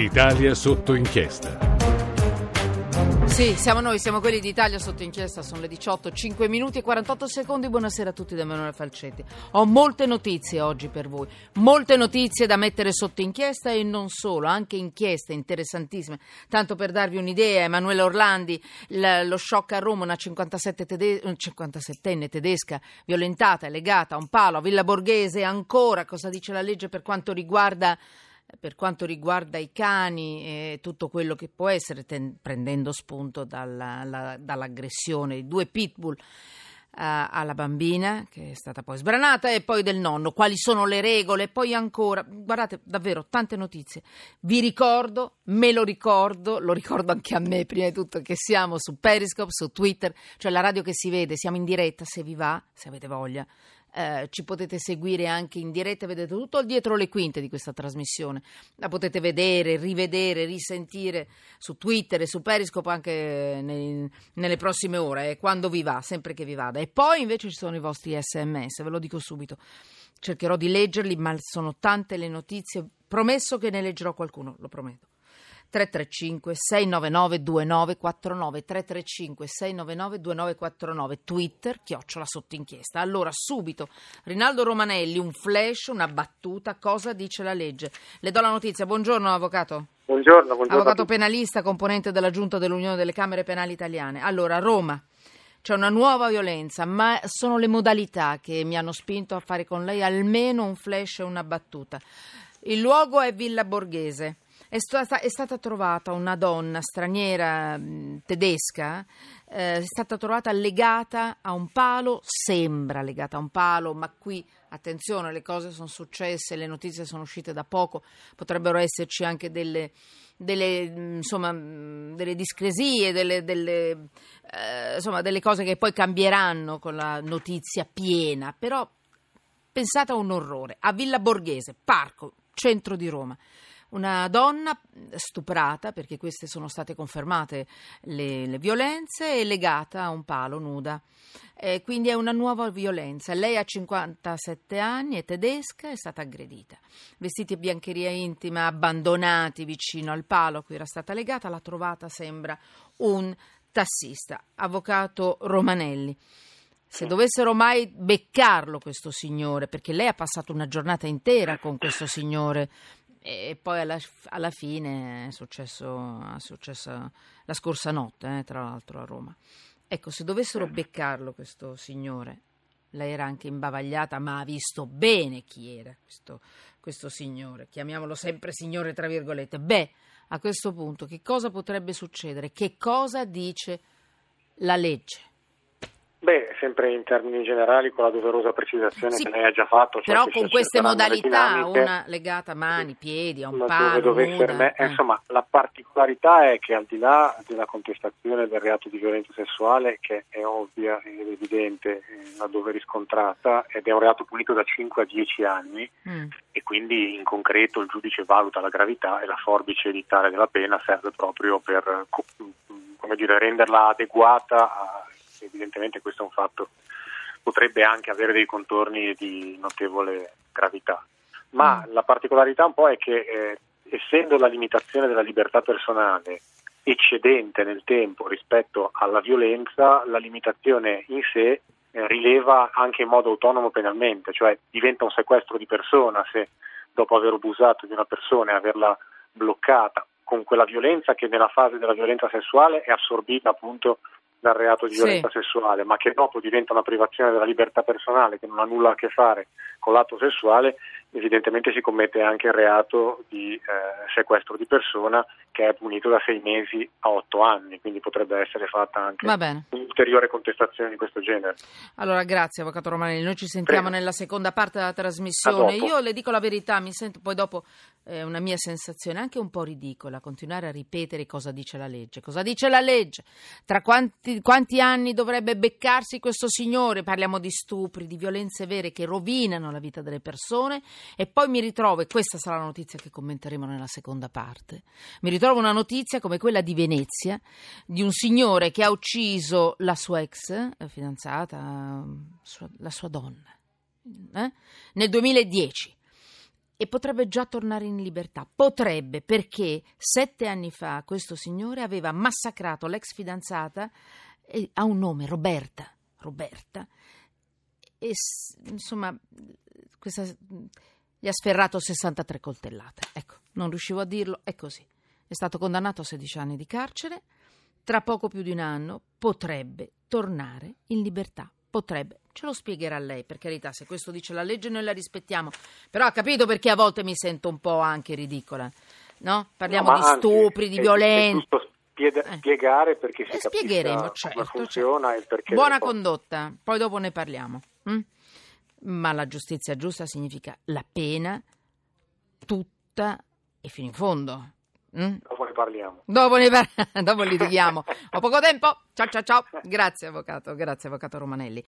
Italia sotto inchiesta. Sì, siamo noi, siamo quelli d'Italia sotto inchiesta, sono le 18, 5 minuti e 48 secondi. Buonasera a tutti da Emanuele Falcetti. Ho molte notizie oggi per voi, molte notizie da mettere sotto inchiesta e non solo, anche inchieste interessantissime. Tanto per darvi un'idea, Emanuele Orlandi, lo shock a Roma, una 57 tede- 57enne tedesca violentata legata a un palo a Villa Borghese, ancora cosa dice la legge per quanto riguarda per quanto riguarda i cani e tutto quello che può essere, ten- prendendo spunto dalla, la, dall'aggressione di due pitbull uh, alla bambina che è stata poi sbranata e poi del nonno, quali sono le regole, poi ancora, guardate davvero tante notizie, vi ricordo, me lo ricordo, lo ricordo anche a me prima di tutto che siamo su Periscope, su Twitter, cioè la radio che si vede, siamo in diretta se vi va, se avete voglia eh, ci potete seguire anche in diretta, vedete tutto dietro le quinte di questa trasmissione. La potete vedere, rivedere, risentire su Twitter e su Periscope anche nei, nelle prossime ore, eh, quando vi va, sempre che vi vada. E poi invece ci sono i vostri sms, ve lo dico subito. Cercherò di leggerli, ma sono tante le notizie. Promesso che ne leggerò qualcuno, lo prometto. 335 699 2949 335 699 2949 Twitter chiocciola sotto inchiesta allora subito Rinaldo Romanelli un flash una battuta cosa dice la legge? Le do la notizia. Buongiorno avvocato. Buongiorno, buongiorno avvocato penalista componente della giunta dell'Unione delle Camere Penali Italiane. Allora Roma c'è una nuova violenza, ma sono le modalità che mi hanno spinto a fare con lei almeno un flash e una battuta. Il luogo è Villa Borghese. È stata, è stata trovata una donna straniera mh, tedesca, eh, è stata trovata legata a un palo, sembra legata a un palo, ma qui attenzione, le cose sono successe, le notizie sono uscite da poco, potrebbero esserci anche delle, delle, insomma, delle discresie, delle, delle, eh, insomma, delle cose che poi cambieranno con la notizia piena, però pensate a un orrore, a Villa Borghese, parco, centro di Roma una donna stuprata, perché queste sono state confermate le, le violenze, e legata a un palo nuda. Eh, quindi è una nuova violenza. Lei ha 57 anni, è tedesca, è stata aggredita. Vestiti e biancheria intima abbandonati vicino al palo a cui era stata legata, l'ha trovata, sembra, un tassista, avvocato Romanelli se dovessero mai beccarlo questo signore, perché lei ha passato una giornata intera con questo signore e poi alla, alla fine è successo, è successo, la scorsa notte, eh, tra l'altro a Roma. Ecco, se dovessero beccarlo questo signore, lei era anche imbavagliata, ma ha visto bene chi era questo, questo signore, chiamiamolo sempre signore tra virgolette. Beh, a questo punto che cosa potrebbe succedere? Che cosa dice la legge? Beh, sempre in termini generali, con la doverosa precisazione sì, che lei ha già fatto. Cioè però con queste modalità, una legata a mani, piedi, a un palo, dove me, eh. Insomma, la particolarità è che al di là della contestazione del reato di violenza sessuale, che è ovvia ed evidente eh, laddove riscontrata, ed è un reato punito da 5 a 10 anni, mm. e quindi in concreto il giudice valuta la gravità e la forbice editale della pena serve proprio per come dire, renderla adeguata a evidentemente questo è un fatto, potrebbe anche avere dei contorni di notevole gravità. Ma mm. la particolarità un po' è che eh, essendo la limitazione della libertà personale eccedente nel tempo rispetto alla violenza, la limitazione in sé eh, rileva anche in modo autonomo penalmente, cioè diventa un sequestro di persona se dopo aver abusato di una persona e averla bloccata con quella violenza che nella fase della violenza sessuale è assorbita appunto dal reato di violenza sì. sessuale, ma che dopo diventa una privazione della libertà personale che non ha nulla a che fare con l'atto sessuale, evidentemente si commette anche il reato di eh, sequestro di persona che è punito da sei mesi a otto anni, quindi potrebbe essere fatta anche un'ulteriore contestazione di questo genere. Allora, grazie Avvocato Romanelli, noi ci sentiamo Prego. nella seconda parte della trasmissione. Io le dico la verità, mi sento poi dopo eh, una mia sensazione anche un po' ridicola continuare a ripetere cosa dice la legge. Cosa dice la legge? Tra quanti, quanti anni dovrebbe beccarsi questo signore? Parliamo di stupri, di violenze vere che rovinano la vita delle persone e poi mi ritrovo, e questa sarà la notizia che commenteremo nella seconda parte, mi ritrovo una notizia come quella di Venezia, di un signore che ha ucciso la sua ex eh, fidanzata, la sua donna, eh? nel 2010 e potrebbe già tornare in libertà. Potrebbe perché sette anni fa questo signore aveva massacrato l'ex fidanzata, ha un nome, Roberta. Roberta. E insomma, questa, gli ha sferrato 63 coltellate. Ecco, non riuscivo a dirlo, è così. È stato condannato a 16 anni di carcere. Tra poco più di un anno potrebbe tornare in libertà Potrebbe, ce lo spiegherà lei, per carità, se questo dice la legge noi la rispettiamo, però ha capito perché a volte mi sento un po' anche ridicola, no? Parliamo no, di stupri, di violenza. Eh. spiegare perché si eh, spiegheremo, certo, funziona certo. e perché buona condotta poi dopo ne parliamo hm? Ma la giustizia giusta significa la pena tutta e fino in fondo Mm? Dopo ne parliamo. Dopo, ne par- dopo litighiamo. Ho poco tempo. Ciao ciao ciao. Grazie avvocato, grazie avvocato Romanelli.